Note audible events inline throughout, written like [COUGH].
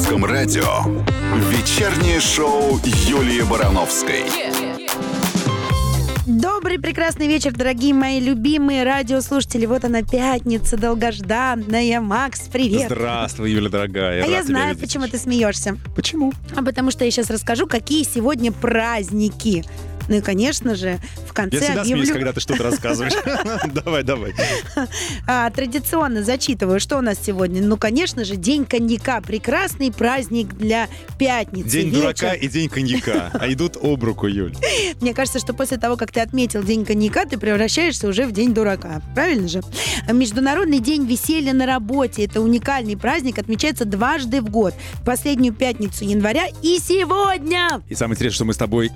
русском радио. Вечернее шоу Юлии Барановской. Добрый прекрасный вечер, дорогие мои любимые радиослушатели. Вот она пятница долгожданная. Макс, привет. Здравствуй, Юля, дорогая. а я знаю, видеть. почему ты смеешься. Почему? А потому что я сейчас расскажу, какие сегодня праздники. Ну и, конечно же, в конце Я всегда объявлю... смеюсь, когда ты что-то рассказываешь. [LAUGHS] Давай, давай. А, традиционно зачитываю, что у нас сегодня. Ну, конечно же, День коньяка. Прекрасный праздник для пятницы. День дурака и день коньяка. А идут об руку, Юль. [LAUGHS] Мне кажется, что после того, как ты отметил День коньяка, ты превращаешься уже в День дурака. Правильно же? Международный день веселья на работе. Это уникальный праздник, отмечается дважды в год. Последнюю пятницу января и сегодня. И самое интересное, что мы с тобой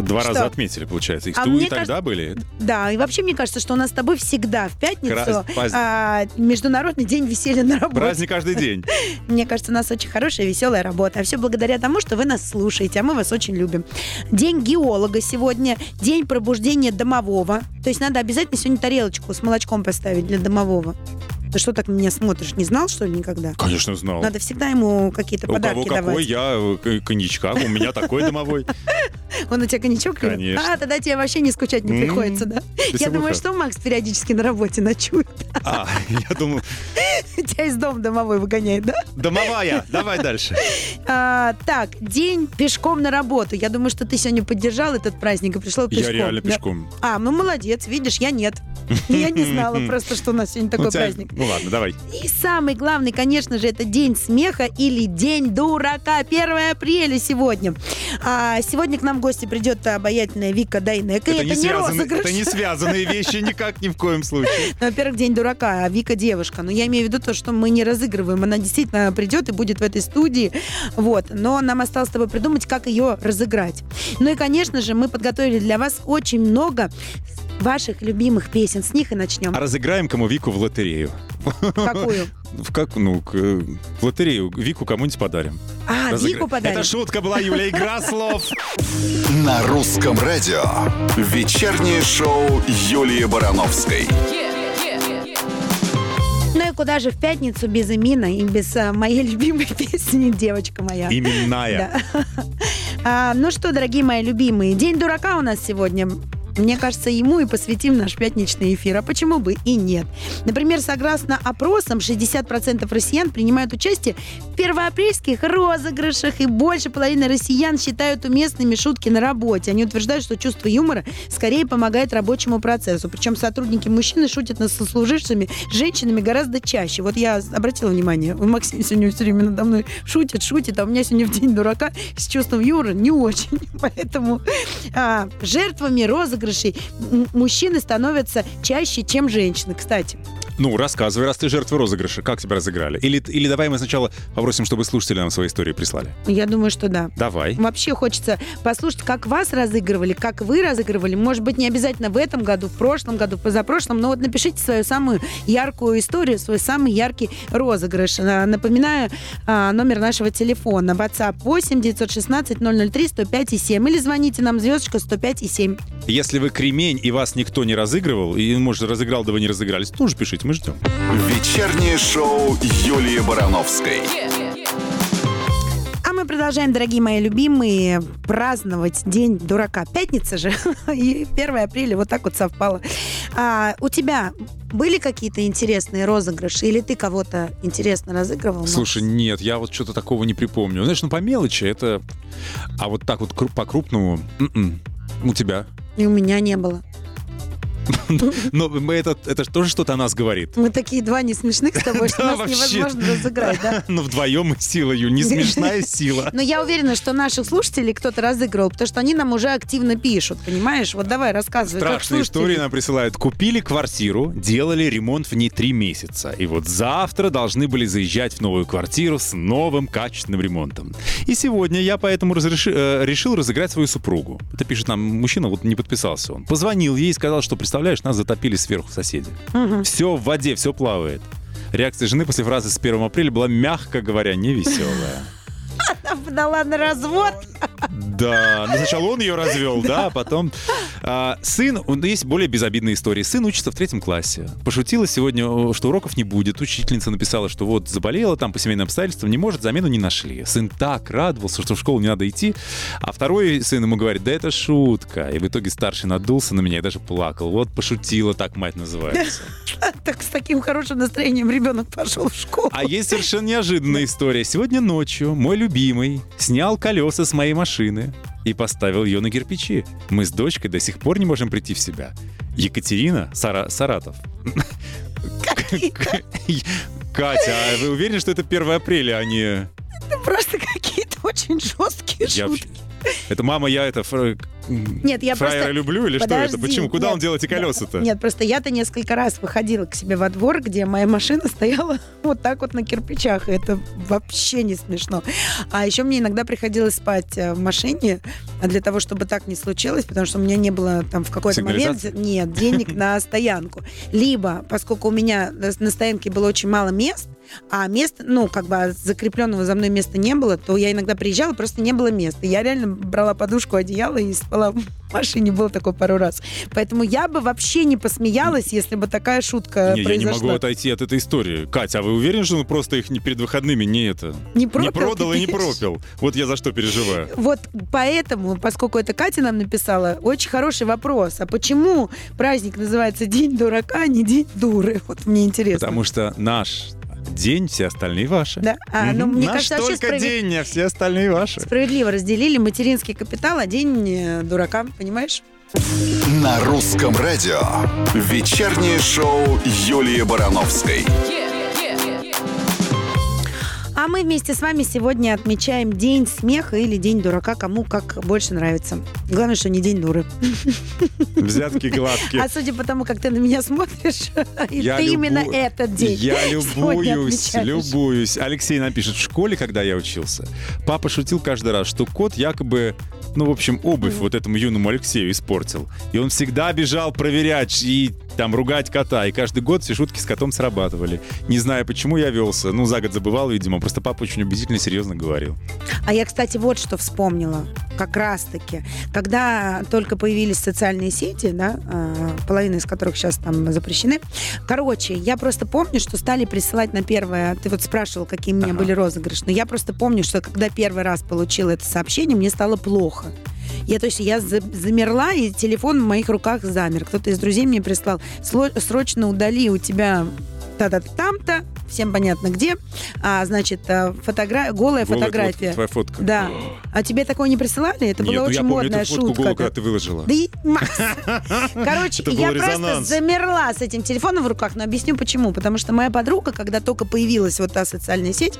два Что? раза отметили, получается. Их А и тогда кажется- были. Да, и вообще мне кажется, что у нас с тобой всегда в пятницу Крас- а, Международный день веселья на работе. Праздник каждый день. [LAUGHS] Мне кажется, у нас очень хорошая, веселая работа. А все благодаря тому, что вы нас слушаете, а мы вас очень любим. День геолога сегодня, день пробуждения домового. То есть надо обязательно сегодня тарелочку с молочком поставить для домового. Ты что так на меня смотришь? Не знал, что ли, никогда? Конечно, знал. Надо всегда ему какие-то У подарки кого какой, давать. я э, к- коньячка, у меня такой [LAUGHS] домовой. Он у тебя коньячок? Конечно. А, тогда тебе вообще не скучать не М, приходится, да? Я думаю, что Макс периодически на работе ночует. [LAUGHS] А, я думал, [LAUGHS] Тебя из дома домовой выгоняет, да? домовая, давай дальше. А, так, день пешком на работу. Я думаю, что ты сегодня поддержал этот праздник и пришел пешком. Я реально пешком. А, ну молодец, видишь, я нет. Я не знала просто, что у нас сегодня такой У праздник. Ну ладно, давай. И самый главный, конечно же, это день смеха или день дурака. 1 апреля сегодня. А сегодня к нам в гости придет обаятельная Вика Дайнека. Это это, не не связаны- розыгрыш. это не связанные вещи никак, ни в коем случае. Ну, во-первых, день дурака, а Вика девушка. Но я имею в виду то, что мы не разыгрываем. Она действительно придет и будет в этой студии. Вот. Но нам осталось с тобой придумать, как ее разыграть. Ну и, конечно же, мы подготовили для вас очень много ваших любимых песен. С них и начнем. А разыграем кому Вику в лотерею. Какую? В как, ну, к- в лотерею Вику кому-нибудь подарим. А, Разыгра- Вику подарим. Это шутка была, Юля, игра слов. На русском радио. Вечернее шоу Юлии Барановской. Ну и куда же в пятницу без Эмина и без а, моей любимой [LAUGHS] песни «Девочка моя». Именная. Да. [LAUGHS] А, ну что, дорогие мои любимые, День дурака у нас сегодня. Мне кажется, ему и посвятим наш пятничный эфир. А почему бы и нет? Например, согласно опросам, 60% россиян принимают участие первоапрельских розыгрышах, и больше половины россиян считают уместными шутки на работе. Они утверждают, что чувство юмора скорее помогает рабочему процессу. Причем сотрудники мужчины шутят над сослуживцами, женщинами гораздо чаще. Вот я обратила внимание, Максим сегодня все время надо мной шутит, шутит, а у меня сегодня в день дурака с чувством юмора не очень. [LAUGHS] Поэтому а, жертвами розыгрышей мужчины становятся чаще, чем женщины, кстати. Ну, рассказывай, раз ты жертва розыгрыша, как тебя разыграли? Или, или давай мы сначала попросим, чтобы слушатели нам свои истории прислали. Я думаю, что да. Давай. Вообще хочется послушать, как вас разыгрывали, как вы разыгрывали. Может быть, не обязательно в этом году, в прошлом году, в позапрошлом, но вот напишите свою самую яркую историю, свой самый яркий розыгрыш. Напоминаю, а, номер нашего телефона. WhatsApp 8 916 003 105 и 7. Или звоните нам звездочка 105 и 7. Если вы кремень и вас никто не разыгрывал, и, может, разыграл, да вы не разыгрались, тоже пишите, мы ждем. Вечернее шоу Юлии Барановской. А мы продолжаем, дорогие мои любимые, праздновать День дурака. Пятница же, [LAUGHS] и 1 апреля вот так вот совпало. А, у тебя были какие-то интересные розыгрыши? Или ты кого-то интересно разыгрывал? Макс? Слушай, нет, я вот что-то такого не припомню. Знаешь, ну по мелочи это... А вот так вот кру- по-крупному... м-м. У тебя. И у меня не было. [LAUGHS] Но мы это, это тоже что-то о нас говорит. Мы такие два не смешных с [LAUGHS] тобой, что нас невозможно разыграть, да? [LAUGHS] Но вдвоем мы сила, Ю, не смешная сила. Но я уверена, что наших слушателей кто-то разыгрывал, потому что они нам уже активно пишут, понимаешь? Вот давай рассказывай. Страшные истории нам присылают. Купили квартиру, делали ремонт в ней три месяца. И вот завтра должны были заезжать в новую квартиру с новым качественным ремонтом. И сегодня я поэтому разреши- э, решил разыграть свою супругу. Это пишет нам мужчина, вот не подписался он. Позвонил ей и сказал, что, представляешь, нас затопили сверху соседи. Все в воде, все плавает. Реакция жены после фразы с 1 апреля была, мягко говоря, невеселая. [LAUGHS] Подала на развод. Да, ну сначала он ее развел, да, а потом... А, сын, у- есть более безобидные истории. Сын учится в третьем классе. Пошутила сегодня, что уроков не будет. Учительница написала, что вот заболела там по семейным обстоятельствам, не может, замену не нашли. Сын так радовался, что в школу не надо идти. А второй сын ему говорит, да это шутка. И в итоге старший надулся на меня и даже плакал. Вот пошутила, так мать называется. [LAUGHS] Так с таким хорошим настроением ребенок пошел в школу. А есть совершенно неожиданная история. Сегодня ночью мой любимый снял колеса с моей машины и поставил ее на кирпичи. Мы с дочкой до сих пор не можем прийти в себя. Екатерина, Сара- Саратов. Катя, а вы уверены, что это 1 апреля, а не... Это просто какие-то очень жесткие Я шутки. Это мама, я это... фра- Нет, я Фраера просто... люблю или что это? Подожди, Почему? Куда нет, он делал эти колеса-то? Нет, просто я-то несколько раз выходила к себе во двор, где моя машина [LAUGHS] стояла вот так вот на кирпичах. Это вообще не смешно. А еще мне иногда приходилось спать э, в машине а для того, чтобы так не случилось, потому что у меня не было там в какой-то момент нет денег на стоянку. Либо, поскольку у меня на стоянке было очень мало мест, а места, ну, как бы закрепленного за мной места не было, то я иногда приезжала, просто не было места. Я реально брала подушку, одеяло и спала в [LAUGHS] машине. Было такое пару раз. Поэтому я бы вообще не посмеялась, если бы такая шутка Не, я не произошла. могу отойти от этой истории. Катя, а вы уверены, что он просто их не перед выходными не это... Не пропил, не продал и не пропил? Вот я за что переживаю. Вот поэтому, поскольку это Катя нам написала, очень хороший вопрос. А почему праздник называется День дурака, а не День дуры? [LAUGHS] Вот мне интересно. Потому что наш день, все остальные ваши. Да? А, ну, мне Наш кажется, только справед- день, а все остальные ваши. справедливо разделили материнский капитал, а день э, дурака, понимаешь? На русском радио. Вечернее шоу Юлии Барановской. А мы вместе с вами сегодня отмечаем День смеха или День дурака, кому как больше нравится. Главное, что не День дуры. [LAUGHS] Взятки гладкие. А судя по тому, как ты на меня смотришь, [LAUGHS] Я ты любу- именно этот день Я [LAUGHS] любуюсь, любуюсь. Алексей напишет, в школе, когда я учился, папа шутил каждый раз, что кот якобы, ну, в общем, обувь вот этому юному Алексею испортил. И он всегда бежал проверять и там ругать кота. И каждый год все шутки с котом срабатывали. Не знаю, почему я велся. Ну, за год забывал, видимо. Просто папа очень убедительно, серьезно говорил. А я, кстати, вот что вспомнила. Как раз-таки, когда только появились социальные сети, да, а, половина из которых сейчас там запрещены. Короче, я просто помню, что стали присылать на первое... Ты вот спрашивал, какие у меня Ага. были розыгрыши. Но я просто помню, что когда первый раз получила это сообщение, мне стало плохо. Я, то есть я за- замерла, и телефон в моих руках замер. Кто-то из друзей мне прислал, «Сло- срочно удали у тебя та-то там-то, всем понятно где, а, значит, а, фотогра... голая Голая фотография. Твоя фотка. Да. А тебе такое не присылали? Это Нет, была ну очень я помню модная эту фотку шутка. голую, когда ты выложила. Да и Макс. [LAUGHS] Короче, я просто замерла с этим телефоном в руках, но объясню почему. Потому что моя подруга, когда только появилась вот та социальная сеть,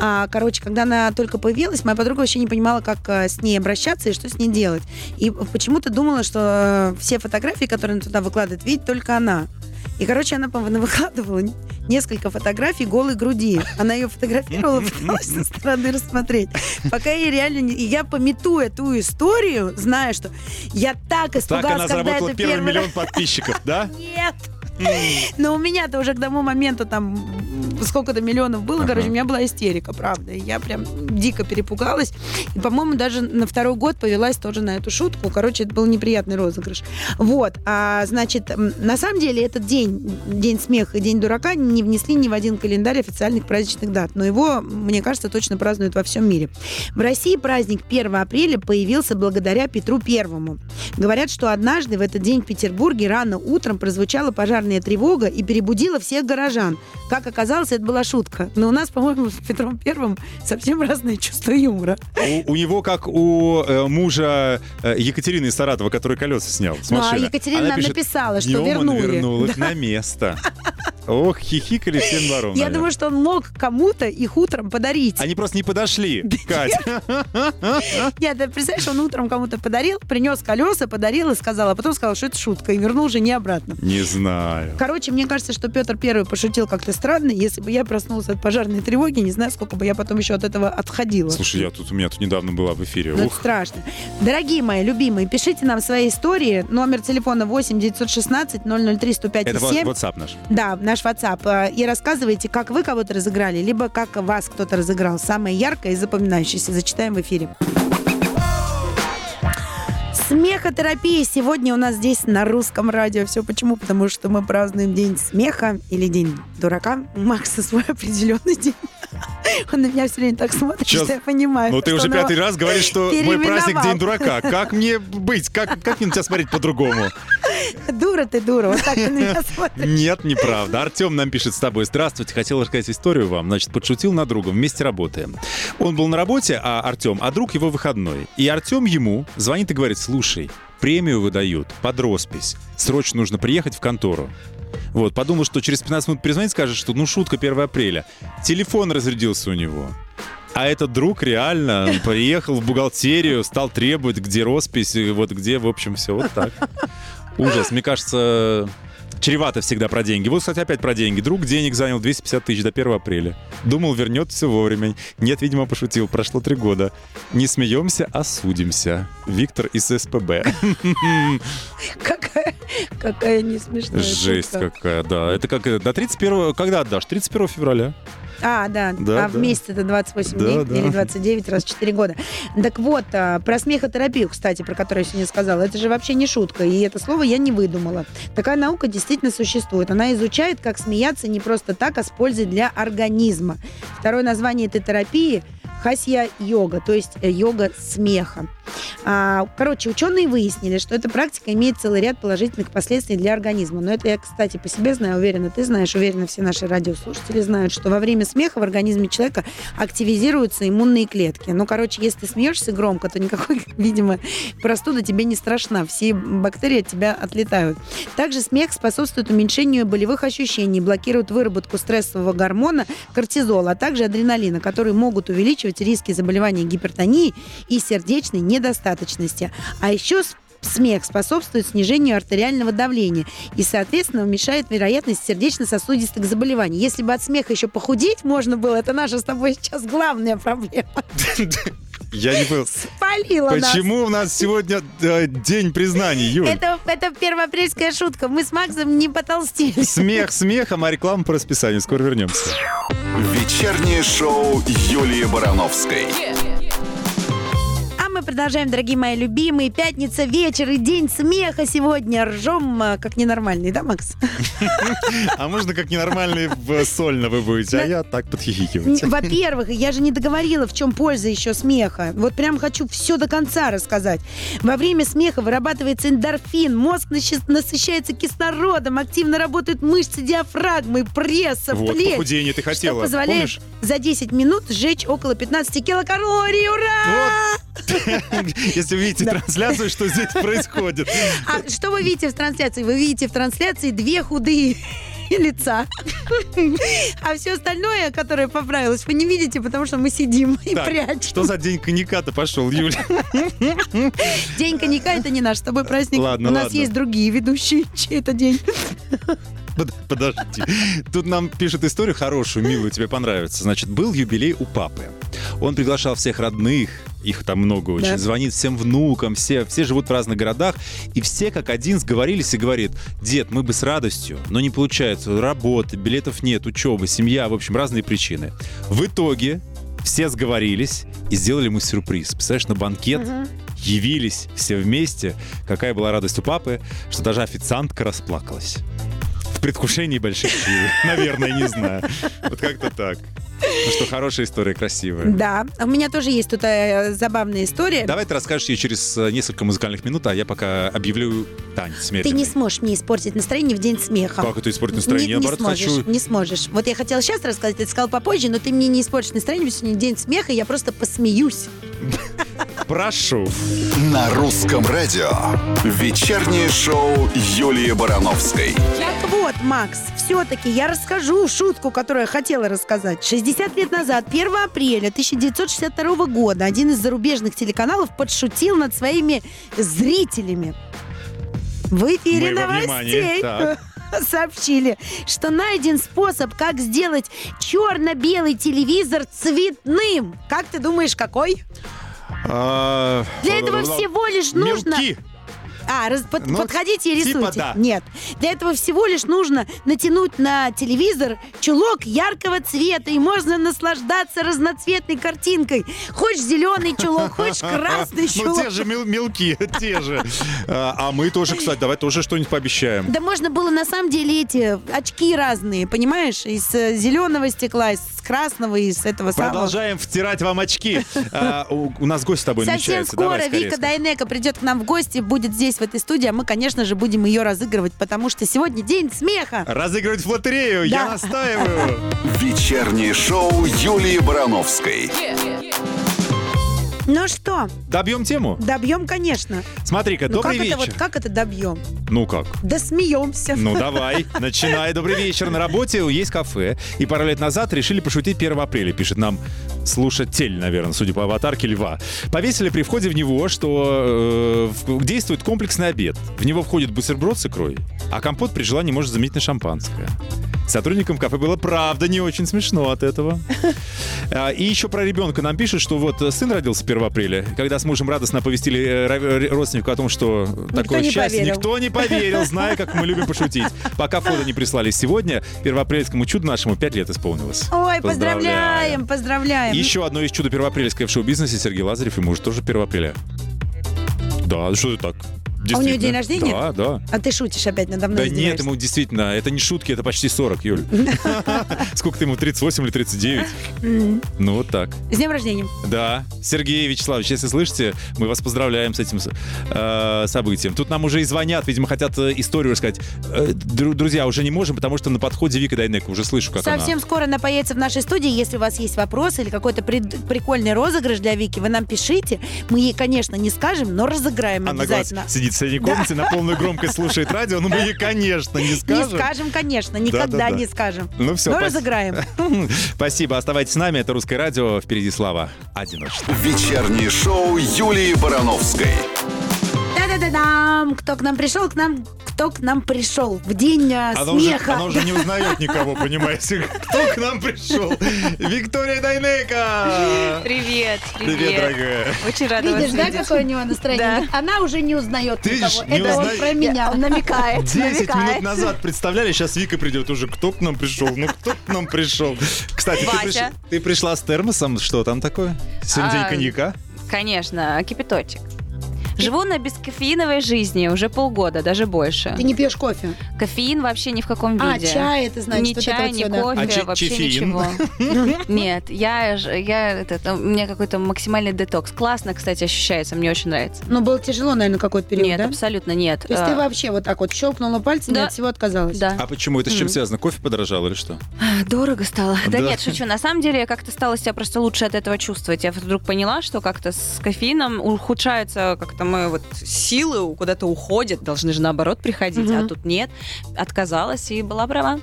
а, короче, когда она только появилась, моя подруга вообще не понимала, как а, с ней обращаться и что с ней делать. И почему-то думала, что э, все фотографии, которые она туда выкладывает, видит только она. И, короче, она выкладывала несколько фотографий голой груди. Она ее фотографировала, пыталась со стороны рассмотреть. Пока я реально... не- И я помету эту историю, зная, что я так Так испугалась, она когда заработала это первый миллион подписчиков, да? Нет. [LAUGHS] Но у меня-то уже к тому моменту там сколько-то миллионов было, Ага. короче, у меня была истерика, правда. И я прям дико перепугалась. И, по-моему, даже на второй год повелась тоже на эту шутку. Короче, это был неприятный розыгрыш. Вот. А, значит, на самом деле этот день, День смеха и День дурака, не внесли ни в один календарь официальных праздничных дат. Но его, мне кажется, точно празднуют во всем мире. В России праздник 1 апреля появился благодаря Петру Первому. Говорят, что однажды в этот день в Петербурге рано утром прозвучала пожарная тревога и перебудила всех горожан. Как оказалось, это была шутка. Но у нас, по-моему, с Петром Первым совсем разное чувство юмора. У, у него, как у э, мужа э, Екатерины из Саратова, который колеса снял с Ну, а машины. Екатерина Она нам пишет, написала, что «Днем вернули». он вернул их на место. [LAUGHS] Ох, хихикали всем двором. Я думаю, что он мог кому-то их утром подарить. Они просто не подошли, Катя. Нет, ты [LAUGHS] представляешь, он утром кому-то подарил, принес колеса, подарил и сказал, а потом сказал, что это шутка, и вернул жене обратно. Не знаю. Короче, мне кажется, что Петр Первый пошутил как-то странно. Если бы я проснулась от пожарной тревоги, не знаю, сколько бы я потом еще от этого отходила. Слушай, я тут, у меня тут недавно была в эфире. Ну, это страшно. Дорогие мои любимые, пишите нам свои истории. Номер телефона 8 916 003 105 это вот 7. WhatsApp наш. Да, наш WhatsApp. Э, И рассказывайте, как вы кого-то разыграли, либо как вас кто-то разыграл. Самое яркое и запоминающееся. Зачитаем в эфире. Смехотерапия сегодня у нас здесь на русском радио. Все почему? Потому что мы празднуем День смеха или День дурака. У Макса свой [LAUGHS] определенный день. [LAUGHS] Он на меня все время так смотрит, Сейчас- что я понимаю. Ну, ты уже пятый раз говоришь, что мой праздник. День дурака. Как мне быть? Как, как мне на тебя смотреть по-другому? Дура ты, дура. Вот так ты на меня смотришь. Нет, неправда. Артем нам пишет с тобой. Здравствуйте, хотел рассказать историю вам. Значит, подшутил на другом, вместе работаем. Он был на работе, а Артем, а друг его выходной. И Артем ему звонит и говорит, слушай, премию выдают под роспись. Срочно нужно приехать в контору. Вот, подумал, что через 15 минут перезвонит, скажет, что ну шутка 1 апреля. Телефон разрядился у него. А этот друг реально приехал в бухгалтерию, стал требовать, где роспись, вот где, в общем, все вот так. Ужас. Мне кажется, чревато всегда про деньги. Вот, кстати, опять про деньги. Друг денег занял 250 тысяч до 1 апреля. Думал, вернет все вовремя. Нет, видимо, пошутил. Прошло три года. Не смеемся, а судимся. Виктор из СПБ. Какая, какая не смешная Жесть какая, да. Это как э, до 31 когда отдашь? 31 февраля. А, да, Да, а в да. месяц это 28 Да, дней да. или 29 раз в 4 года. Так вот, а, про смехотерапию, кстати, про которую я сегодня сказала, это же вообще не шутка, и это слово я не выдумала. Такая наука действительно существует. Она изучает, как смеяться не просто так, а с пользой для организма. Второе название этой терапии хасья-йога, то есть э, йога смеха. А, Короче, ученые выяснили, что эта практика имеет целый ряд положительных последствий для организма. Но это я, кстати, по себе знаю, уверена, ты знаешь, уверена, все наши радиослушатели знают, что во время смеха в организме человека активизируются иммунные клетки. Ну, короче, если ты смеешься громко, то никакой, [LAUGHS] видимо, простуда тебе не страшна. Все бактерии от тебя отлетают. Также смех способствует уменьшению болевых ощущений, блокирует выработку стрессового гормона кортизола, а также адреналина, которые могут увеличивать риски заболевания гипертонией и сердечной недостаточности. А еще Смех способствует снижению артериального давления и, соответственно, уменьшает вероятность сердечно-сосудистых заболеваний. Если бы от смеха еще похудеть можно было, это наша с тобой сейчас главная проблема. [LAUGHS] Я не понял. Спалила нас. Почему у нас сегодня э, день признаний, Юль? Это, это первоапрельская шутка. Мы с Максом не потолстели. Смех смехом, а реклама по расписанию. Скоро вернемся. Вечернее шоу Юлии Барановской. А мы продолжаем, дорогие мои любимые. Пятница, вечер и день смеха сегодня. Ржем а, как ненормальный, да, Макс? А можно как ненормальный в сольно вы будете, а я так подхихикивать. Во-первых, я же не договорила, в чем польза еще смеха. Вот прям хочу все до конца рассказать. Во время смеха вырабатывается эндорфин, мозг насыщается кислородом, активно работают мышцы диафрагмы, пресса, Вот, плеть. похудение ты Что хотела. позволяет Помнишь? за 10 минут сжечь около 15 килокалорий. Ура! Если вы видите трансляцию, что здесь происходит. А что вы видите в трансляции? Вы видите в трансляции две худые [LAUGHS] лица. А все остальное, которое поправилось, вы не видите, потому что мы сидим и Так, прячем. что за день коньяка-то пошел, Юля? День коньяка это не наш с тобой праздник. Ладно, У нас ладно. есть другие ведущие, чей это день. Под- Подожди. Тут нам пишет историю хорошую, милую, тебе понравится. Значит, был юбилей у папы. Он приглашал всех родных, их там много очень, Да. звонит всем внукам, все, все живут в разных городах, и все как один сговорились и говорит, дед, мы бы с радостью, но не получается, работы, билетов нет, учеба, семья, в общем, разные причины. В итоге все сговорились и сделали ему сюрприз. Представляешь, на банкет явились все вместе. Какая была радость у папы, что даже официантка расплакалась. В предвкушении больших сил. [LAUGHS] Наверное, не знаю. Вот как-то так. Ну что, хорошая история, красивая. Да, у меня тоже есть тут э, забавная история. Давай ты расскажешь ее через э, несколько музыкальных минут, а я пока объявлю танец Ты медленный. не сможешь мне испортить настроение в день смеха. Как это испортить настроение? Не, Я, не наоборот, сможешь, хочу... не сможешь. Вот я хотела сейчас рассказать, ты сказал попозже, но ты мне не испортишь настроение, сегодня день смеха, я просто посмеюсь. [LAUGHS] Прошу. На русском радио. Вечернее шоу Юлии Барановской. Так вот, Макс, все-таки я расскажу шутку, которую я хотела рассказать. 60 лет назад, 1 апреля 1962 года, один из зарубежных телеканалов подшутил над своими зрителями. В эфире Мы новостей [LAUGHS] сообщили, что найден способ, как сделать черно-белый телевизор цветным. Как ты думаешь, какой? А, Для этого э, всего лишь нужно... Мелки. А, раз- под- Ну, подходите и типа рисуйте. да. Нет. Для этого всего лишь нужно натянуть на телевизор чулок яркого цвета, и можно наслаждаться разноцветной картинкой. Хочешь зеленый чулок, хочешь [LAUGHS] красный Ну, чулок. те же мел- мелки, [LAUGHS] те же. А а мы тоже, кстати, давай тоже что-нибудь пообещаем. Да можно было на самом деле эти очки разные, понимаешь? Из э, зеленого стекла, из красного, из этого самого. Продолжаем втирать вам очки. А, у, у нас гость с тобой Совсем намечается. скоро Вика. Дайнека придет к нам в гости, будет здесь, в этой студии, а мы, конечно же, будем ее разыгрывать, потому что сегодня день смеха. Разыгрывать в лотерею, я настаиваю. Вечернее шоу Юлии Барановской. Ну что, Добьем тему? добьем, конечно. Смотри-ка, Ну добрый как вечер. это вот, как это добьем? Ну как? Да смеемся. Ну давай, начинай. Добрый вечер. На работе есть кафе. И пару лет назад решили пошутить 1 апреля, пишет нам слушатель, наверное, судя по аватарке льва. Повесили при входе в него, что э, действует комплексный обед. В него входит бутерброд с икрой, а компот при желании может заменить на шампанское. Сотрудникам кафе было правда не очень смешно от этого. [LAUGHS] А, И еще про ребенка нам пишут, что вот э, сын родился 1 апреля. Когда с мужем радостно оповестили э, ро- родственнику о том, что такое не счастье, поверил. никто не поверил, зная, как мы любим пошутить. Пока фото не прислали сегодня, первоапрельскому чуду нашему 5 лет исполнилось. Ой, поздравляем, поздравляем. Еще одно из чудо первоапрельское в шоу-бизнесе Сергей Лазарев, ему же тоже 1 апреля. Да, что это так? А у Действительно. день рождения? Да, да. А ты шутишь опять надо мной Да нет, ему действительно, это не шутки, это почти 40, Юль. [LAUGHS] Сколько ты ему, 38 или 39? Ну вот так. С днем рождения. Да, Сергей Вячеславович, если слышите, мы вас поздравляем с этим э, событием. Тут нам уже и звонят, видимо, хотят э, историю рассказать. Э, дру- друзья, уже не можем, потому что на подходе Вика Дайнека, уже слышу, как Совсем скоро она появится в нашей студии. Если у вас есть вопросы или какой-то прикольный розыгрыш для Вики, вы нам пишите. Мы ей, конечно, не скажем, но разыграем она. Обязательно. сидит соседней комнате, на полную громкость слушает радио, ну мы ей, конечно, не Не скажем. скажем, конечно, никогда не скажем. Ну все, Но разыграем. [LAUGHS] Спасибо, оставайтесь с нами, это «Русское радио», впереди слова «Одиночество». Вечернее шоу Юлии Барановской. Да-да-да-дам! Кто к нам пришел? К нам, кто к нам пришел в день а, Она уже, смеха? она уже не [LAUGHS] узнает никого, понимаете, кто к нам пришел. Виктория Дайнека! Привет, привет. Привет, дорогая. Очень рада Видишь, вас да, видеть. какое у него настроение? Она уже не узнает Ты никого. ж не Это он про меня. Он намекает, 10 минут назад представляли, сейчас Вика придет уже. Кто к нам пришел? Ну, кто к нам пришел? Кстати, ты, приш- ты пришла с термосом. Что там такое? День А, коньяка? Конечно, кипяточек. Живу на бескофеиновой жизни уже полгода, даже больше. Ты не пьешь кофе? Кофеин вообще ни в каком А, виде. чай, это значит, ни вот это чай, ни кофе, А че- вообще чефин? ничего. [LAUGHS] Нет, я, ж- я это, у меня какой-то максимальный детокс. Классно, кстати, ощущается, мне очень нравится. Ну, было тяжело, наверное, какой-то период, нет, да? абсолютно нет. То есть ты А, вообще вот так вот щелкнула пальцами и Да. от всего отказалась? Да. А почему? Это с чем связано? Кофе подорожал или что? Дорого стало. [LAUGHS] Да, Да. нет, шучу. На самом деле я как-то стала себя просто лучше от этого чувствовать. Я вдруг поняла, что как-то с кофеином ухудшаются как-то мои вот силы куда-то уходят, должны же наоборот приходить, Мгм. а тут нет. Отказалась и была права.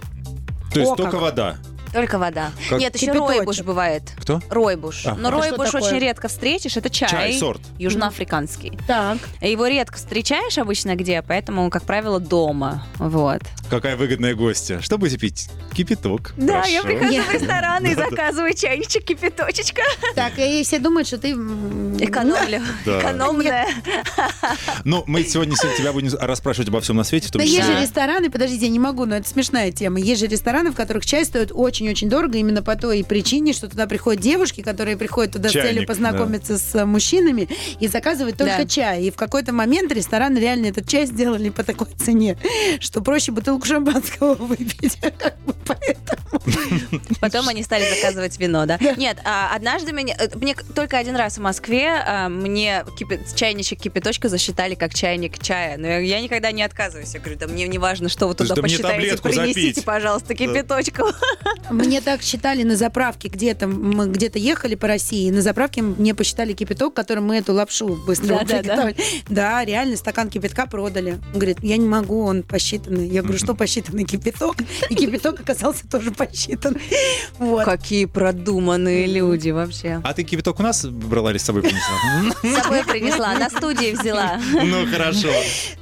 То есть О, только как. вода. Только вода. Как- Нет, еще Кипяточек. ройбуш бывает. Кто? Ройбуш. А. Но Это что ройбуш такое? очень редко встретишь. Это чай. Чай, сорт. Южноафриканский. Так. Его редко встречаешь обычно где, поэтому, как правило, дома. Вот. Какая выгодная гостья. Что будете пить? Кипяток. Да, я Хорошо. прихожу в [LAUGHS] ресторан и заказываю чайничек кипяточечка. Так, и все думают, что ты... м, Экономлю. Да. Экономная. Ну, мы сегодня с- тебя будем расспрашивать обо всем на свете, в том Да есть числе... же рестораны, подождите, я не могу, но это смешная тема. Есть же рестораны, в которых чай стоит очень-очень дорого, именно по той причине, что туда приходят девушки, которые приходят туда с Чайник, целью познакомиться с э, мужчинами и заказывать только Да. чай. И в какой-то момент рестораны реально этот чай сделали по такой цене, что проще бутылку шампанского [LAUGHS] выпить. Как бы поэтому. Потом они стали заказывать вино, да? Нет, а, однажды меня, э, мне к- только один раз в Москве а, мне чайничек кипяточка засчитали как чайник чая. Но я, я никогда не отказываюсь. Я говорю, да мне не важно, что вы То есть, туда да посчитаете, принесите, запить. пожалуйста, кипяточку. [LAUGHS] Мне так считали на заправке где-то. Мы где-то ехали по России, и на заправке мне посчитали кипяток, которым мы эту лапшу быстро Да, да, да. Да, реально, стакан кипятка продали. Он говорит, я не могу, он посчитанный. Я говорю, что посчитанный кипяток? И кипяток оказался тоже посчитан. Вот. Какие продуманные люди вообще. А ты кипяток у нас брала или с собой принесла? С собой принесла, на студии взяла. Ну, хорошо.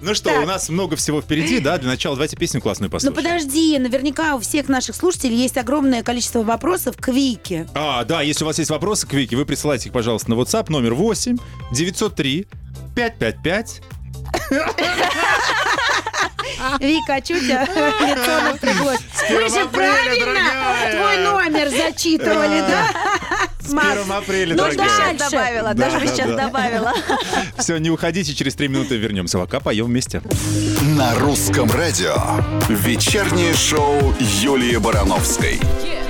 Ну что, у нас много всего впереди, да? Для начала давайте песню классную Ну послушаем. подожди, наверняка у всех наших слушателей есть огромное количество вопросов к Вике. А, да, если у вас есть вопросы к Вике, вы присылайте их, пожалуйста, на WhatsApp номер 8 903 555 Вика, а что у тебя лицо напряглось? Мы же правильно твой номер зачитывали, да? С Макс, 1 апреля, ну дальше. сейчас добавила, Да, даже бы да, сейчас да. добавила. [LAUGHS] Все, не уходите, через три минуты вернемся. Пока поем вместе. На русском радио. Вечернее шоу Юлии Барановской. Мы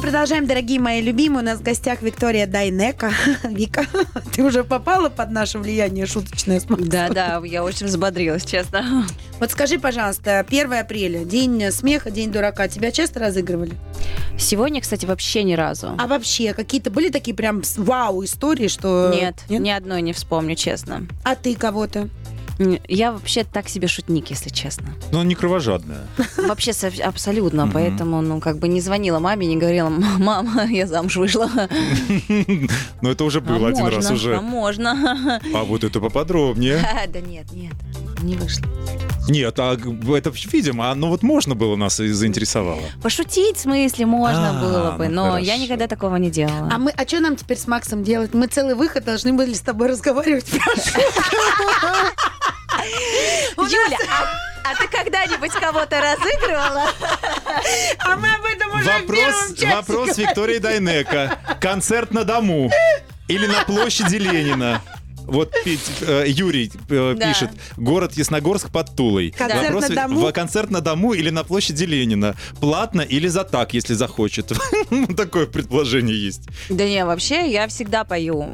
продолжаем, дорогие мои любимые. У нас в гостях Виктория Дайнека. [LAUGHS] Вика, [LAUGHS] ты уже попала под наше влияние шуточное с Максом? Да-да, я очень взбодрилась, честно. [LAUGHS] Вот скажи, пожалуйста, 1 апреля, день смеха, день дурака. Тебя часто разыгрывали? Сегодня, кстати, вообще ни разу. А вообще, какие-то были такие прям вау истории, что... Нет, ни одной не вспомню, честно. А ты кого-то? Я вообще так себе шутник, если честно. Но не кровожадная. Вообще абсолютно, поэтому, ну, как бы не звонила маме, не говорила, мама, [LAUGHS] я замуж вышла. Но это уже А было один раз можно, а уже. можно. А вот это поподробнее. [LAUGHS] Да нет, нет, не вышло. Нет, а это видимо, но вот можно было нас и заинтересовало. Пошутить в смысле можно А, было бы, ну но я никогда такого не делала. А мы, а что нам теперь с Максом делать? Мы целый выход должны были с тобой разговаривать. [LAUGHS] Юля, а, а ты когда-нибудь кого-то разыгрывала? А мы об этом уже в Вопрос, первом часе вопрос Виктории Дайнека. Концерт на дому или на площади Ленина? Вот э, Юрий э, Да. пишет, город Ясногорск под Тулой. Концерт Вопрос, на дому? в- концерт на дому или на площади Ленина? Платно или за так, если захочет? [LAUGHS] Такое предположение есть. Да не, вообще я всегда пою.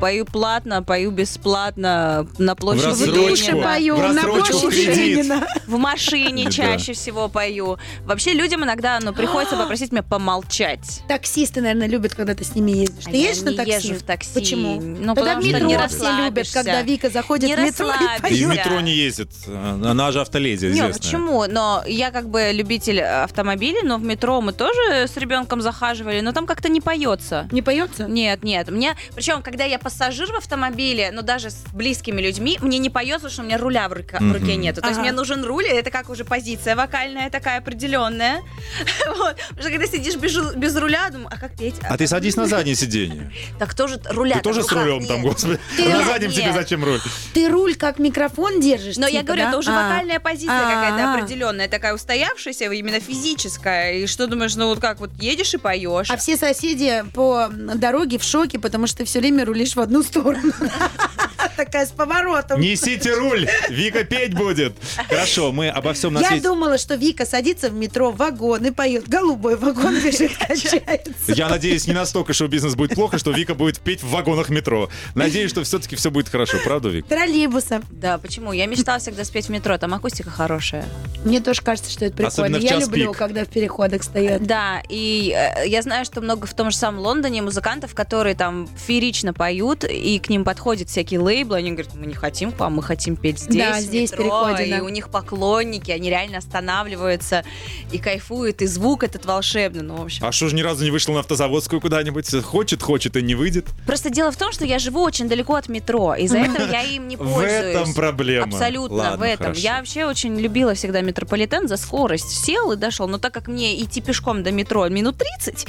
Пою платно, пою бесплатно, на площади Ленина. пою, В на площади. Ленина. В машине чаще всего пою. Вообще людям иногда ну, приходится попросить меня помолчать. Таксисты, наверное, любят, когда ты с ними ездишь. А Ты я едешь на такси? езжу в такси. Почему? Ну, Тогда потому что метро не все любят, когда Вика заходит Не в метро и расслабишься. И в поет. метро не ездит. Она же автоледи, Не, известная. почему? Но я как бы любитель автомобилей, но в метро мы тоже с ребенком захаживали, но там как-то не поется. Не поется? Нет, нет. Мне, причем, когда я пассажир в автомобиле, но даже с близкими людьми, мне не поется, потому что у меня руля в, рука- в руке нету. То есть Ага. мне нужен руль, это как уже позиция вокальная такая определенная. [LAUGHS] Вот. Потому что когда сидишь без, без руля, думаю, а как петь? А как ты садись на заднее сиденье. Так тоже руля Ты тоже с рулем там, господи. Нет. тебе зачем руль? Ты руль как микрофон держишь? Но я типа, говорю, это уже А. вокальная позиция какая-то определенная, такая устоявшаяся, именно физическая. И что думаешь, ну вот как вот едешь и поешь. А все соседи по дороге в шоке, потому что ты все время рулишь в одну сторону. Такая с поворотом. Несите руль, Вика петь будет. Хорошо, мы обо всем на Я свете. думала, что Вика садится в метро, в вагон и поет. Голубой вагон [LAUGHS] бежит, качается. Я надеюсь, не настолько шоу-бизнес будет плохо, что Вика будет петь в вагонах метро. Надеюсь, что все-таки все будет хорошо, правда, Вик? Троллейбуса. Да, почему? Я мечтала всегда спеть в метро, там акустика хорошая. Мне тоже кажется, что это Особенно прикольно. Я люблю, пик. когда в переходах стоят. Да, и э, я знаю, что много в том же самом Лондоне музыкантов, которые там феерично поют, и к ним подходят всякие лейблы, они говорят, мы не хотим к вам, мы хотим петь здесь, Да, в здесь в метро», переходе, и у них поклонники, они реально останавливаются и кайфуют, и звук этот волшебный, ну, в общем. А что ж ни разу не вышла на автозаводскую куда-нибудь? Хочет, хочет и не выйдет. Просто дело в том, что я живу очень далеко от метро, из-за этого я им не [LAUGHS] В пользуюсь. этом проблема. Абсолютно, Ладно, в этом. хорошо. Я вообще очень любила всегда метрополитен за скорость. Сел и дошел. Но так как мне идти пешком до метро минут 30,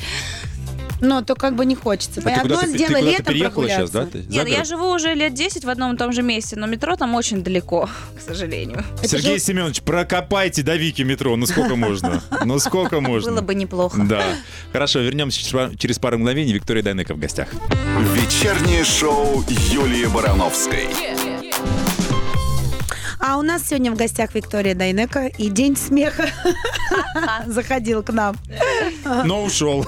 Но то как бы не хочется. А ты Одно куда-то, ты дело куда-то летом переехала сейчас, да? прогуляться. Ты нет, я город? живу уже лет 10 в одном и том же месте, но метро там очень далеко, [LAUGHS] к сожалению. Это Сергей же- Семенович, прокопайте до Вики метро. Ну сколько можно? Ну сколько [LAUGHS] можно? Было бы неплохо. Да. Хорошо, вернемся через пар- через пару мгновений. Виктория Дайнека в гостях. Вечернее шоу Юлии Барановской. А у нас сегодня в гостях Виктория Дайнека и День смеха [LAUGHS] заходил к нам. Но ушел.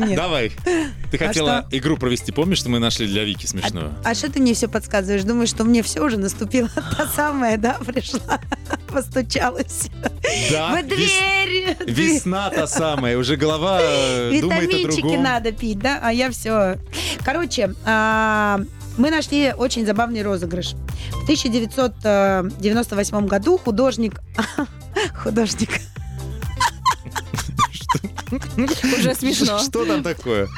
Давай. Ты А хотела игру провести. Помнишь, что мы нашли для Вики смешную? А что ты мне все подсказываешь? Думаешь, что мне все уже наступило? [LAUGHS] Та самая, да, пришла, [LAUGHS] постучалась. Да. В вес- дверь! Весна та самая. Уже голова э, думает о Витаминчики другом. надо пить, да? А я все. Короче, а, мы нашли очень забавный розыгрыш. В 1998 году художник... [LAUGHS] Художник. Уже смешно. Что там такое?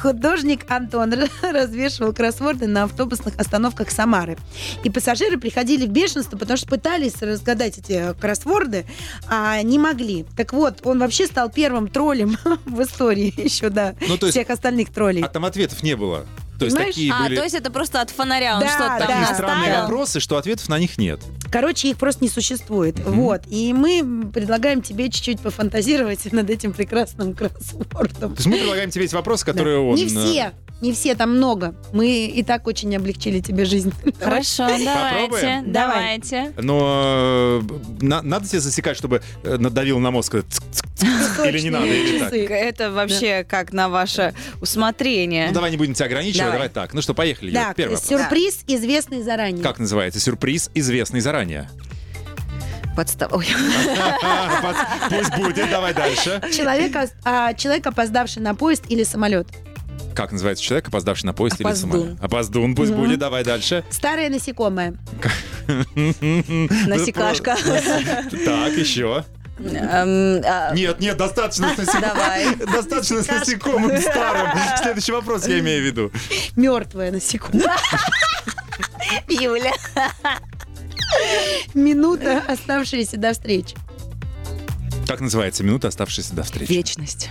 Художник Антон развешивал кроссворды на автобусных остановках Самары. И пассажиры приходили в бешенство, потому что пытались разгадать эти кроссворды, а не могли. Так вот, он вообще стал первым троллем [LAUGHS] в истории еще, да, Ну, то есть- всех остальных троллей. А там ответов не было. То есть Понимаешь? такие А, были то есть это просто от фонаря он Да, что-то там да. такие странные вопросы, что ответов на них нет. Короче, их просто не существует. Мгм. Вот. И мы предлагаем тебе чуть-чуть пофантазировать над этим прекрасным кроссвордом. То есть мы предлагаем тебе эти вопросы, которые Да. он... Не э, все. Не все, там много. Мы и так очень облегчили тебе жизнь. [LAUGHS] Хорошо, давайте, Попробуем? Давайте. Но э, на- надо тебе засекать, чтобы э, надавил на мозг. э, цк, цк, цк, Или не надо, или так. Это вообще как на ваше усмотрение. Ну, давай не будем тебя ограничивать, давай, Давай. так. Ну что, поехали. Так, Первый вопрос. сюрприз, известный заранее. Как называется? Сюрприз, известный заранее. Подстав... Ой. [LAUGHS] Пусть будет, давай дальше. Человек, ос- а, человек, опоздавший на поезд или самолет. Как называется человек, опоздавший на поезд или Опоздун. самолет? Опоздун, пусть Мгм. будет, давай дальше. Старое насекомое. [LAUGHS] Насекашка. [LAUGHS] Так, еще. Эм, а, Нет, нет, достаточно с насекомым. [LAUGHS] Достаточно с насекомым старым. Следующий вопрос я имею в виду. Мертвое насекомое. Юля. Минута, оставшаяся до встречи. Как называется минута, оставшаяся до встречи? Вечность.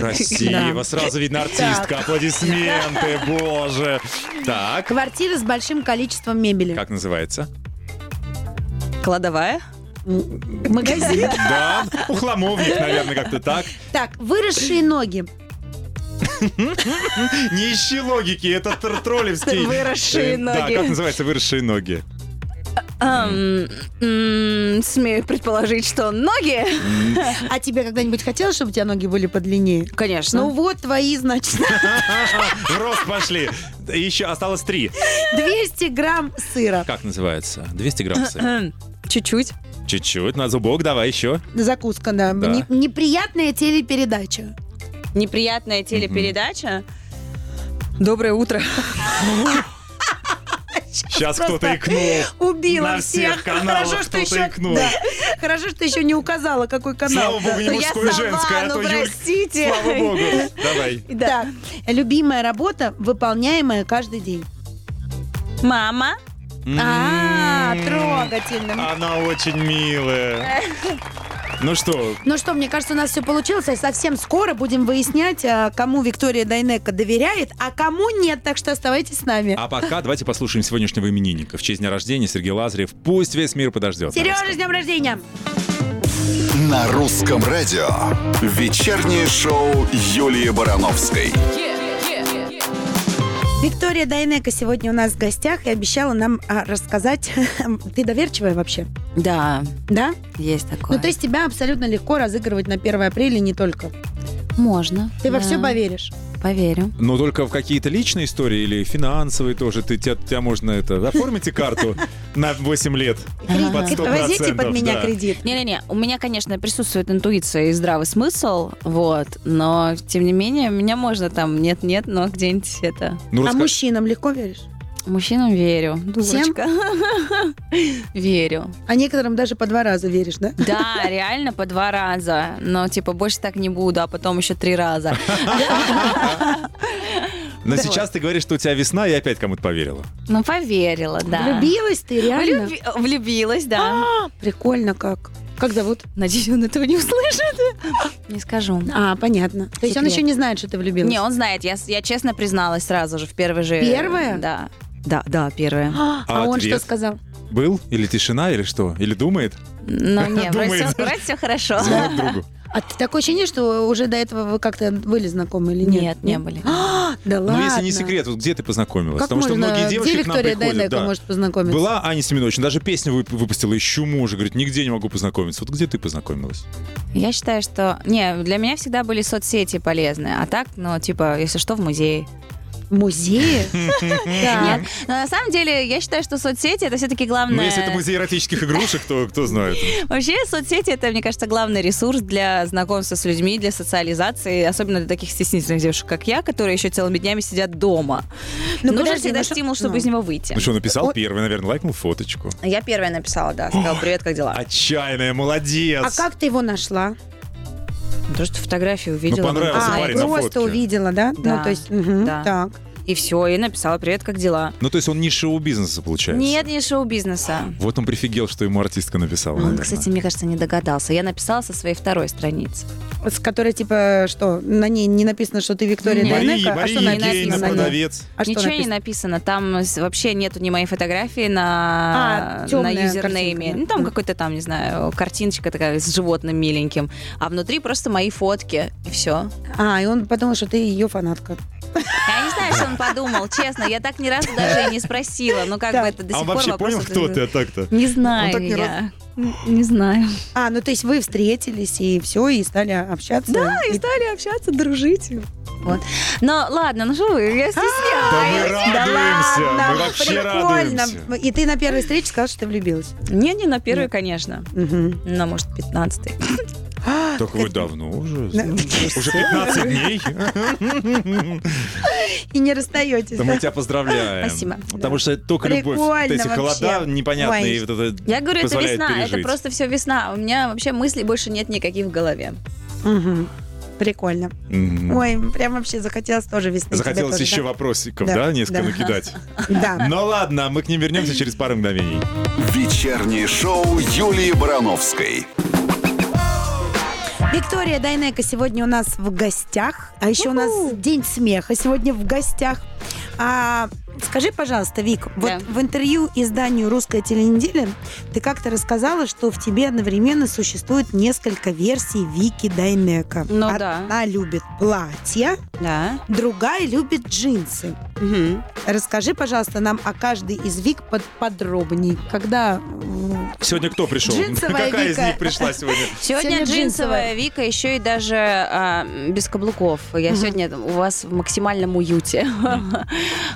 Красиво, Да. сразу видно артистка, аплодисменты, боже. Так, Квартира с большим количеством мебели. как называется? Кладовая. Магазин. Да, ухламовник, наверное, как-то так. Так, выросшие ноги. Не ищи логики, это тр- троллевский. Выросшие Э, Да, ноги. как называется выросшие ноги? Эм, м, Смею предположить, что ноги. А тебе когда-нибудь хотелось, чтобы у тебя ноги были подлиннее? Конечно. Ну вот твои, значит, В [LAUGHS] рост пошли. Еще осталось три. 200 грамм сыра. Как называется? 200 грамм сыра. Чуть-чуть. Чуть-чуть, на зубок, давай еще. Закуска, да. Да. Не- неприятная телепередача. Неприятная телепередача. Доброе утро. [LAUGHS] Сейчас кто-то икнул. Убила На всех Хорошо, что еще, икнул. да. Хорошо, что еще не указала, какой канал. Слава богу, не мужское и сама, женское, а ну то Юль, простите. Слава богу. Давай. Так, любимая работа, выполняемая каждый день. Мама. А, М, трогательно. Она очень милая. [LAUGHS] Ну что, Ну что, мне кажется, у нас все получилось. А совсем скоро будем выяснять, а, кому Виктория Дайнека доверяет, а кому нет. Так что оставайтесь с нами. а пока давайте послушаем сегодняшнего именинника. В честь дня рождения Сергей Лазарев. Пусть весь мир подождет. Сережа, с днем рождения! На русском радио. Вечернее шоу Юлии Барановской. Виктория Дайнека сегодня у нас в гостях и обещала нам а, рассказать. [LAUGHS] Ты доверчивая вообще? Да, Да? есть такое. Ну, то есть тебя абсолютно легко разыгрывать на 1 апреля не только. можно. Ты во да. все поверишь. Поверю. Но только в какие-то личные истории или финансовые тоже. Ты, тебя, тебя можно это... Оформите карту [LAUGHS] на 8 лет. Кредит. Под 100%, Возьмите под меня кредит. Не-не-не, у меня, конечно, присутствует интуиция и здравый смысл, вот, но, тем не менее, меня можно там нет-нет, но где-нибудь это... Ну, А мужчинам легко веришь? Мужчинам верю. Дурочка. [LAUGHS] Верю. А некоторым даже по два раза веришь, да? Да, реально по два раза. Но, типа, больше так не буду, а потом еще три раза. Но сейчас ты говоришь, что у тебя весна, и опять кому-то поверила. Ну, поверила, да. Влюбилась ты, реально? Влюби- Влюбилась, да. Прикольно как. Как зовут? Надеюсь, он этого не услышит. Не скажу. А, понятно. То есть он еще не знает, что ты влюбилась? Не, он знает. Я, я честно призналась сразу же в первый же... Первая? Да. Да, да, первая. А, А он ответ? что сказал? Был? Или тишина, или что? Или думает? Но не, [LAUGHS] вроде Думает. все, вроде все хорошо. Другу. [LAUGHS] А ты такое ощущение, что уже до этого вы как-то были знакомы или нет? Нет, не были. А, [GASPS] да ладно. Ну, если не секрет, вот где ты познакомилась? Как Потому что можно? многие девушки Где к нам Виктория приходят. Да. может познакомиться? Была Аня Семенович, даже песню вып- выпустила «Ищу мужа». Говорит, нигде не могу познакомиться. Вот где ты познакомилась? Я считаю, что... Не, для меня всегда были соцсети полезны. А так, ну, типа, если что, в музее. [LAUGHS] Так. Нет. Но на самом деле, я считаю, что соцсети это все-таки главное... Ну, если это музей эротических игрушек, то кто знает. Вообще, соцсети это, мне кажется, главный ресурс для знакомства с людьми, для социализации, особенно для таких стеснительных девушек, как я, которые еще целыми днями сидят дома. Ну, Нужен всегда ну стимул, чтобы ну. из него выйти. Ну что, написал первый, наверное, лайкнул фоточку. Я первая написала, да, сказала, привет, как дела? Отчаянная, молодец. А как ты его нашла? Просто фотографию увидела. Ну, понравился А, парень на просто фотке. увидела, да? Да. Ну, то есть, мгм, Да. так. И все, и написала «Привет, как дела?» Ну, то есть он не шоу-бизнеса, получается? Нет, не шоу-бизнеса. Вот он прифигел, что ему артистка написала. Он, наверное. кстати, мне кажется, не догадался. Я написала со своей второй страницы. С которой, типа, что, на ней не написано, что ты Виктория Нет. Мария, Дайнеко? а Мария что написано Евгеньевна, написано на ней? продавец. А что Ничего не написано? написано. Там вообще нету ни моей фотографии на, А, на юзернейме. картинка, да. Ну, там какой-то там, не знаю, картиночка такая с животным миленьким. А внутри просто мои фотки. И все. А, и он подумал, что ты ее фанатка. Я не знаю, что он подумал, честно. Я так ни разу даже и не спросила. Ну, как Да. бы это до А сих он пор вообще вопрос понял, кто ты, а так-то? Не знаю Он я. Не знаю. А, ну то есть вы встретились и все, и стали общаться? Да, и И- стали общаться, дружить. Вот. Но ладно, ну что вы, я Да мы стесняюсь. радуемся, ладно, мы вообще прикольно. радуемся. И ты на первой встрече сказала, что ты влюбилась. Не, не на первый, конечно. Мгм. На, может, пятнадцатый. Так вы давно уже? Уже 15 дней? И не расстаетесь. Да мы тебя поздравляем. Спасибо. Потому что только любовь, эти холода непонятные, Я говорю, это весна, это просто все весна. У меня вообще мыслей больше нет никаких в голове. Прикольно. Мгм. Ой, прям вообще захотелось тоже весны. Захотелось тоже, еще да? вопросиков, Да, да, несколько да. накидать. [LAUGHS] Да. Ну ладно, мы к ним вернемся через пару мгновений. Вечернее шоу Юлии Барановской. Виктория Дайнека сегодня у нас в гостях. А еще у нас День смеха сегодня в гостях. А, скажи, пожалуйста, Вик, вот Да. в интервью изданию «Русская теленеделя» ты как-то рассказала, что в тебе одновременно существует несколько версий Вики Дайнека. Ну да. Одна любит платья, Да. другая любит джинсы. Расскажи, пожалуйста, нам о каждой из Вик под подробней. Когда м, Сегодня кто пришел? Джинсовая Какая Вика. из них пришла сегодня? [LAUGHS] Сегодня, Сегодня джинсовая джинсовая. Вика, еще и даже а, без каблуков. Я сегодня у вас в максимальном уюте. [LAUGHS]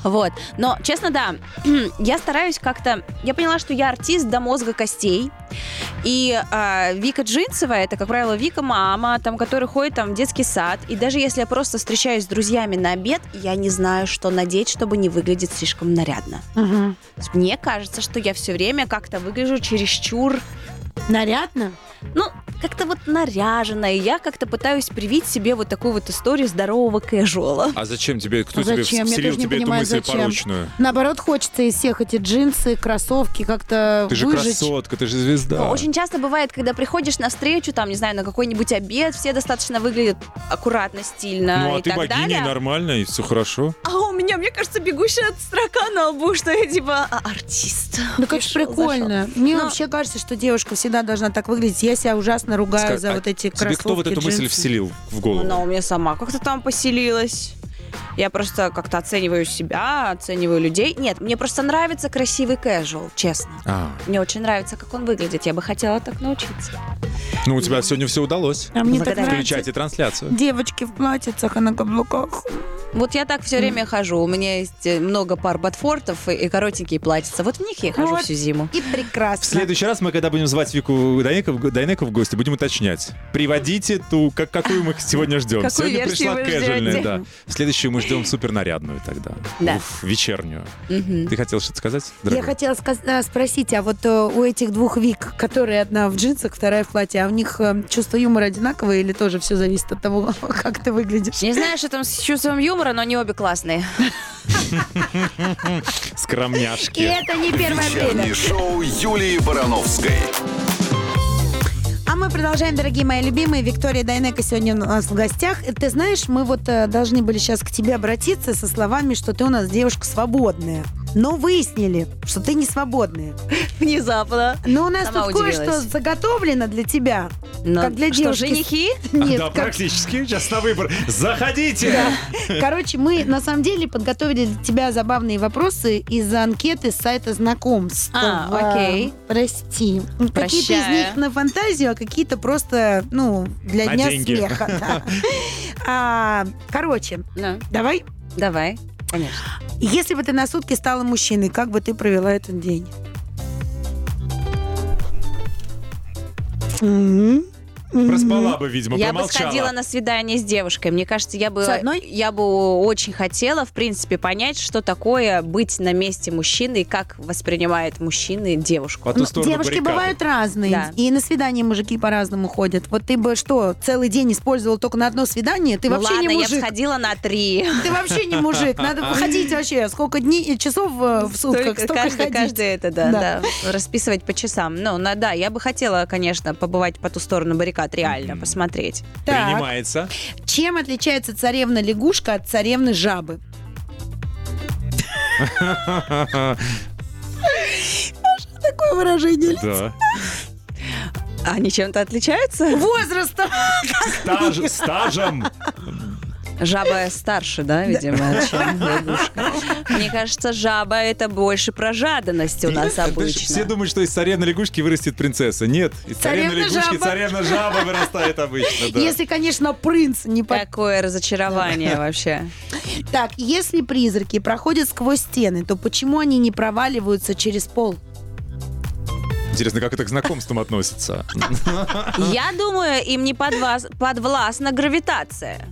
Вот. Но, честно, да, [CLEARS THROAT] я стараюсь как-то... Я поняла, что я артист до мозга костей. И а, Вика джинсовая, это, как правило, Вика мама, там, которая ходит там, в детский сад. И даже если я просто встречаюсь с друзьями на обед, я не знаю, что надеть, чтобы не выглядеть слишком нарядно. есть Мне кажется, что я все время как-то выгляжу чересчур нарядно? ну, как-то вот наряженная. И Я как-то пытаюсь привить себе вот такую вот историю здорового кэжуала. А зачем тебе, кто А тебе зачем? Я вселил тебе эту понимаю, мысль зачем. порочную? Наоборот, хочется из всех эти джинсы, кроссовки как-то Ты же выжечь. красотка, ты же звезда. Но очень часто бывает, когда приходишь на встречу, там, не знаю, на какой-нибудь обед, все достаточно выглядят аккуратно, стильно Ну, а и ты так богиня, далее. нормально, и все хорошо. А у меня, мне кажется, бегущая от строка на лбу, что я типа а, артист. Ну, как прикольно. Мне Но- вообще кажется, что девушка всегда должна так выглядеть. Я себя ужасно ругаю Скажи, за а вот эти Тебе кроссовки, кто вот эту мысль джинсы. вселил в голову? Она у меня сама как-то там поселилась. Я просто как-то оцениваю себя, оцениваю людей. Нет, мне просто нравится красивый casual, честно. А, Мне очень нравится, как он выглядит. Я бы хотела так научиться. ну у тебя сегодня все удалось. А мне так нравится. Включайте трансляцию. Девочки в платьицах и на каблуках. Вот я так все время хожу. У меня есть э, много пар ботфортов и, и коротенькие платьица. Вот в них я хожу Вот. всю зиму. И прекрасно. В следующий раз мы, когда будем звать Вику Дайнеко, в- гости, будем уточнять. Приводите ту, как, какую мы сегодня ждем. Какую сегодня пришла кэжуальная, да. В следующую мы ждем супернарядную тогда. Да. Уф, вечернюю. Мгм. Ты хотел что-то сказать? Я дорогой? хотела сказ- а, спросить, а вот э, у этих двух Вик, которые одна в джинсах, вторая в платье, а у них э, чувство юмора одинаковое или тоже все зависит от того, [LAUGHS] как ты выглядишь? Не знаю, что там с чувством юмора, но они обе классные. И Скромняшки. это не первое время. Шоу Юлии Барановской. А мы продолжаем, дорогие мои любимые. Виктория Дайнека сегодня у нас в гостях. И Ты знаешь, мы вот э, должны были сейчас к тебе обратиться со словами, что ты у нас девушка свободная. Но выяснили, что ты не свободная. [LAUGHS] Внезапно. Но у нас Сама тут кое-что удивилась. заготовлено для тебя. Но Как для что, девушки. женихи? [LAUGHS] Нет, да, как- практически. Сейчас на выбор. Заходите! Короче, мы на самом деле подготовили для тебя забавные вопросы из анкеты с сайта знакомств. А, окей. Прости. Какие-то из Прощаю. них на фантазию, а какие-то просто, ну, для На дня деньги. смеха. да. [LAUGHS] А, Короче, Ну, давай. давай. Конечно. Если бы ты на сутки стала мужчиной, как бы ты провела этот день? М, Проспала бы, видимо, Я бы промолчала. сходила на свидание с девушкой. Мне кажется, я бы, С одной? я бы очень хотела, в принципе, понять, что такое быть на месте мужчины и как воспринимает мужчины девушку. По ту Ну, сторону девушки баррикады. бывают разные. Да. И на свидание мужики по-разному ходят. Вот ты бы что, целый день использовал только на одно свидание? Ты ну вообще ладно, не я бы мужик. сходила на три. Ты вообще не мужик. Надо [LAUGHS] выходить вообще. Сколько дней и часов э, в сутках, Только столько каждый, ходить. каждый это, да, Да. да. расписывать по часам. Ну, на, да, я бы хотела, конечно, побывать по ту сторону баррикад, реально, посмотреть. Так, Принимается. чем отличается царевна лягушка от царевны жабы? [LAUGHS] Такое выражение. Да. Они чем-то отличаются? Возрастом. Стаж- стажем. Жаба старше, да, видимо, чем лягушка. [LAUGHS] Мне кажется, жаба это больше про жадность у нас Знаешь, Все обычно. думают, что из царевны лягушки вырастет принцесса. Нет, из царевны лягушки царевна жаба вырастает обычно. Если, конечно, принц не по... Какое разочарование вообще. Так, если призраки проходят сквозь стены, то почему они не проваливаются через пол? Интересно, как это к знакомствам относится? Я думаю, им не подвластна гравитация.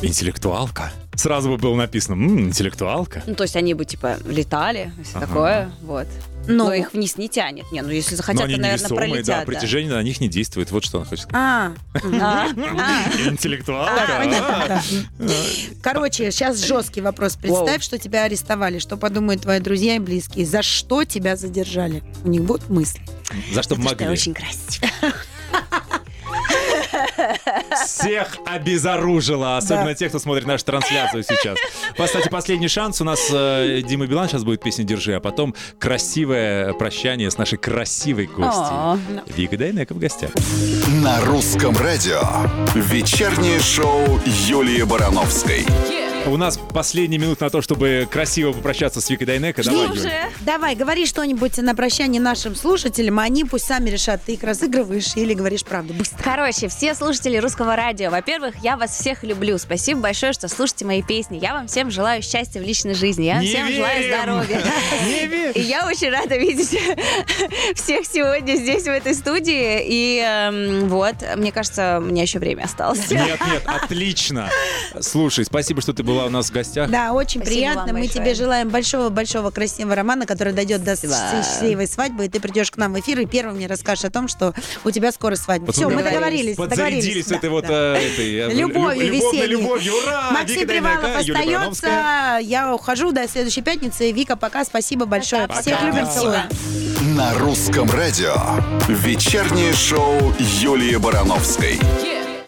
Интеллектуалка. Сразу бы было написано, «М, интеллектуалка. Ну, то есть они бы, типа, летали, все Ага. такое, вот. Ну. Но их вниз не тянет. Не, ну если Но захотят, они то, наверное, невесомые, пролетят. да, да. притяжение на них не действует. Вот что она хочет сказать. А, А, [LAUGHS] а. Интеллектуалка? понятно, а? да. Короче, сейчас жесткий вопрос. Представь, что тебя арестовали. Что подумают твои друзья и близкие? За что тебя задержали? У них будут мысли. За что Это что, могли. очень красиво. [LAUGHS] Всех обезоружила, особенно тех, кто смотрит нашу трансляцию сейчас. Кстати, последний шанс. У нас э, Дима Билан сейчас будет песня «Держи», а потом красивое прощание с нашей красивой О. гостьей. Вика Дайнека в гостях. На русском радио. Вечернее шоу Юлии Барановской. У нас последние минуты на то, чтобы красиво попрощаться с Викой Дайнека. Давай, Уже? Юля. Давай, говори что-нибудь на прощание нашим слушателям, а они пусть сами решат, ты их разыгрываешь или говоришь правду. Быстро. Короче, все слушатели русского радио, во-первых, я вас всех люблю. Спасибо большое, что слушаете мои песни. Я вам всем желаю счастья в личной жизни. Я вам Не всем желаю верим! здоровья. [LAUGHS] Не верим! И я очень рада видеть [LAUGHS] всех сегодня здесь, в этой студии. И эм, вот, мне кажется, мне еще время осталось. Нет, нет, отлично. Слушай, спасибо, что ты была у нас в гостях. Да, очень Спасибо приятно. Мы большое. тебе желаем большого-большого красивого романа, который дойдет до счастливой свадьбы, и ты придешь к нам в эфир и первым мне расскашешь о том, что у тебя скоро свадьба. Вот Все, мы договорились. договорились. Подзарядились договорились, этой да, вот да. э, этой э, Любовью, любовью. Ура! Максим Привалов остается. Я ухожу до следующей пятницы. Вика, пока. Спасибо большое. Пока. Всех любим, целуем. На русском радио. Вечернее шоу Юлии Барановской.